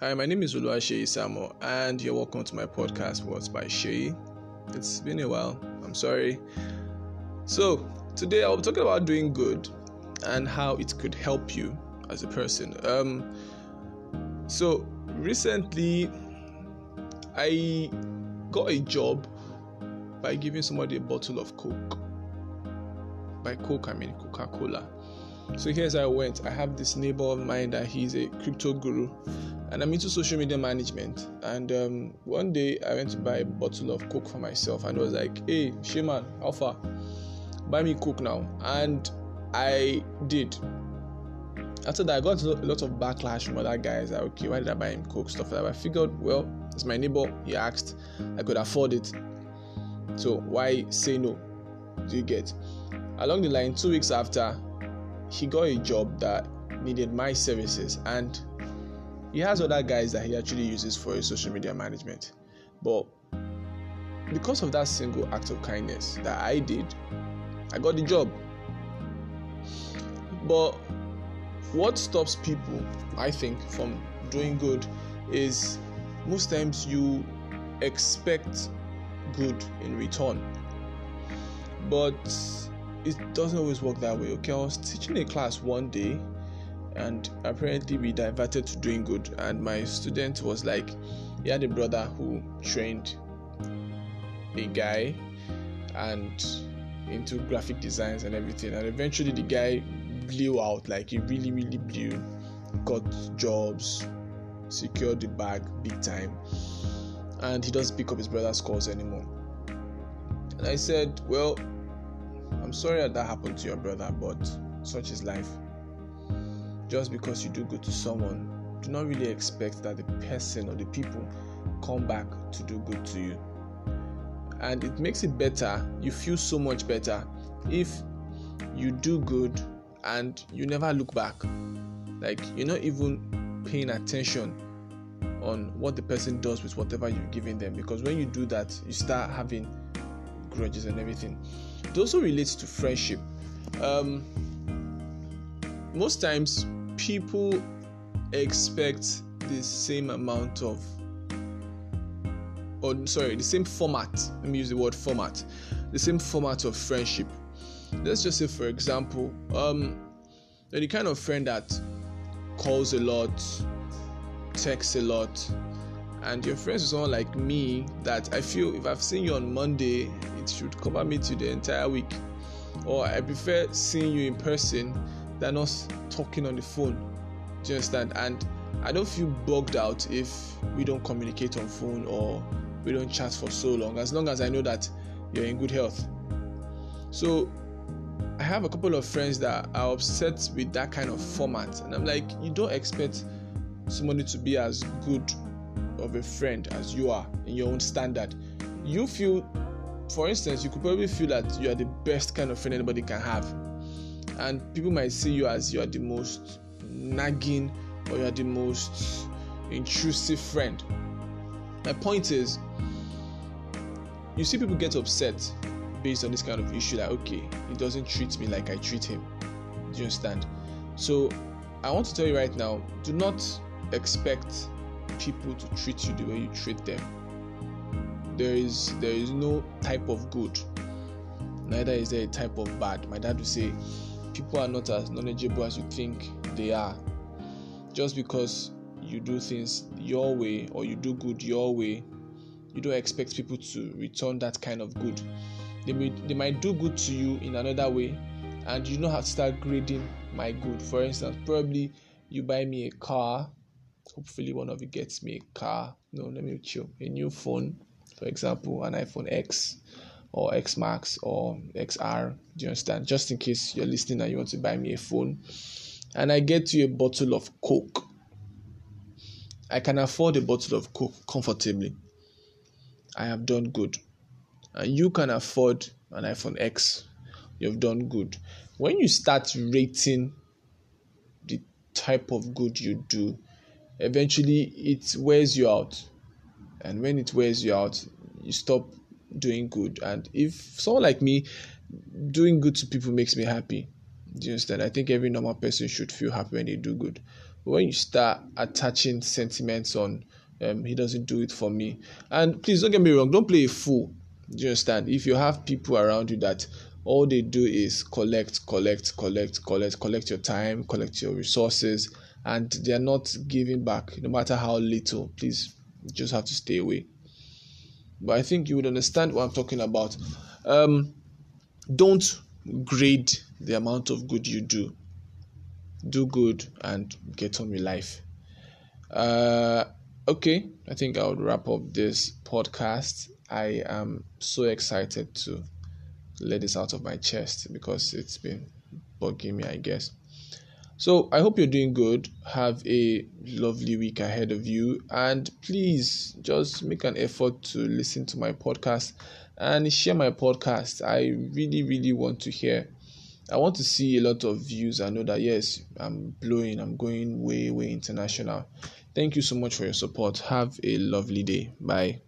Hi, my name is Oluwaseyi Samo, and you're welcome to my podcast, What's by Shay. It's been a while. I'm sorry. So, today I'll be talking about doing good and how it could help you as a person. Um, so, recently I got a job by giving somebody a bottle of Coke. By Coke, I mean Coca Cola. So here's how I went. I have this neighbor of mine that he's a crypto guru, and I'm into social media management. And um, one day I went to buy a bottle of Coke for myself, and I was like, "Hey, Shaman, Alpha, buy me Coke now." And I did. After that, I got a lot of backlash from other guys. Like, okay, why did I buy him Coke? Stuff like that. I figured, well, it's my neighbor. He asked, I could afford it. So why say no? Do you get? Along the line, two weeks after, he got a job that needed my services and he has other guys that he actually uses for his social media management. But because of that single act of kindness that i did i got the job. But what stops people i think from doing good is most times you expect good in return. But it doesn't always work that way. Okay, I was teaching a class one day, and apparently we diverted to doing good, and my student was like, he had a brother who trained a guy and into graphic designs and everything, and eventually the guy blew out like he really, really blew, got jobs, secured the bag big time, and he doesn't pick up his brother's calls anymore. And I said, well I'm sorry that that happened to your brother, but such is life. Just because you do good to someone, do not really expect that the person or the people come back to do good to you. And it makes it better, you feel so much better if you do good and you never look back. Like you're not even paying attention on what the person does with whatever you've given them because when you do that, you start having grudges and everything. It also relates to friendship. Um, most times, people expect the same amount of, or sorry, the same format. Let me use the word format. The same format of friendship. Let's just say, for example, um, the kind of friend that calls a lot, texts a lot, and you're friends with someone like me that I feel if I've seen you on Monday, it should cover me to the entire week. Or I prefer seeing you in person than us talking on the phone. Do you understand? And I don't feel bugged out if we don't communicate on phone or we don't chat for so long, as long as I know that you're in good health. So I have a couple of friends that are upset with that kind of format, and I'm like, you don't expect somebody to be as good of a friend as you are in your own standard. You feel, for instance, you could probably feel that you are the best kind of friend anybody can have, and people might see you as you are the most nagging or you are the most intrusive friend. My point is, you see people get upset based on this kind of issue like okay he doesn't treat me like i treat him do you understand so i want to tell you right now do not expect people to treat you the way you treat them. There is there is no type of good. Neither is there a type of bad. My dad would say people are not as knowledgeable as you think they are. Just because you do things your way or you do good your way you don't expect people to return that kind of good. They, may, they might do good to you in another way and you know how to start grading my good. For instance probably you buy me a car hopefully one of you gets me a car. No let me chill. A new phone for example an iphone x or x max or xr do you understand? Just in case you're listening and you want to buy me a phone. And i get you a bottle of coke. I can afford a bottle of coke comfortably. I have done good. And you can afford an iphone x. You've done good. When you start rating the type of good you do eventually it wears you out. And when it wears you out you stop doing good. And if someone like me doing good to people makes me happy. Do you understand? I think every normal person should feel happy when they do good. When you start attaching sentiments on um, he doesn't do it for me and please don't get me wrong don't play a fool. Do you understand? If you have people around you that all they do is collect collect collect collect collect your time collect your resources and they're not giving back no matter how little. Please just have to stay away. But i think you would understand what i'm talking about. Um, don't grade the amount of good you do. Do good and get on with life. Uh, okay i think i would wrap up this podcast. I am so excited to let this out of my chest because it's been bugging me i guess so I hope you're doing good. Have a lovely week ahead of you. And please just make an effort to listen to my podcast and share my podcast. I really, really want to hear. I want to see a lot of views. I know that yes, I'm blowing, I'm going way, way international. Thank you so much for your support. Have a lovely day. Bye.